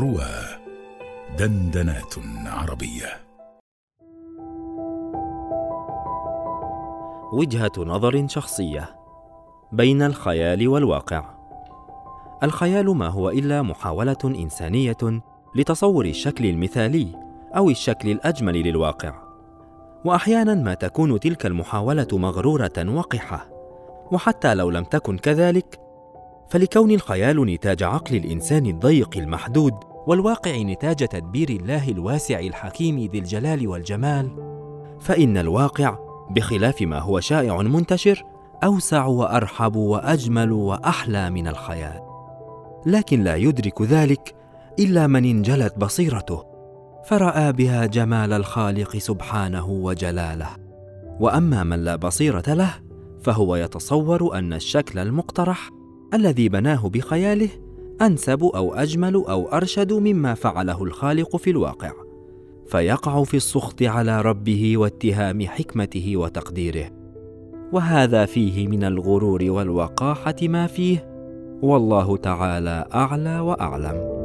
روى دندنات عربية. وجهة نظر شخصية بين الخيال والواقع. الخيال ما هو إلا محاولة إنسانية لتصور الشكل المثالي أو الشكل الأجمل للواقع. وأحيانا ما تكون تلك المحاولة مغرورة وقحة. وحتى لو لم تكن كذلك فلكون الخيال نتاج عقل الإنسان الضيق المحدود والواقع نتاج تدبير الله الواسع الحكيم ذي الجلال والجمال فإن الواقع بخلاف ما هو شائع منتشر أوسع وأرحب وأجمل وأحلى من الخيال. لكن لا يدرك ذلك إلا من انجلت بصيرته فرأى بها جمال الخالق سبحانه وجلاله. وأما من لا بصيرة له فهو يتصور أن الشكل المقترح الذي بناه بخياله أنسب أو أجمل أو أرشد مما فعله الخالق في الواقع فيقع في السخط على ربه واتهام حكمته وتقديره. وهذا فيه من الغرور والوقاحة ما فيه والله تعالى أعلى وأعلم.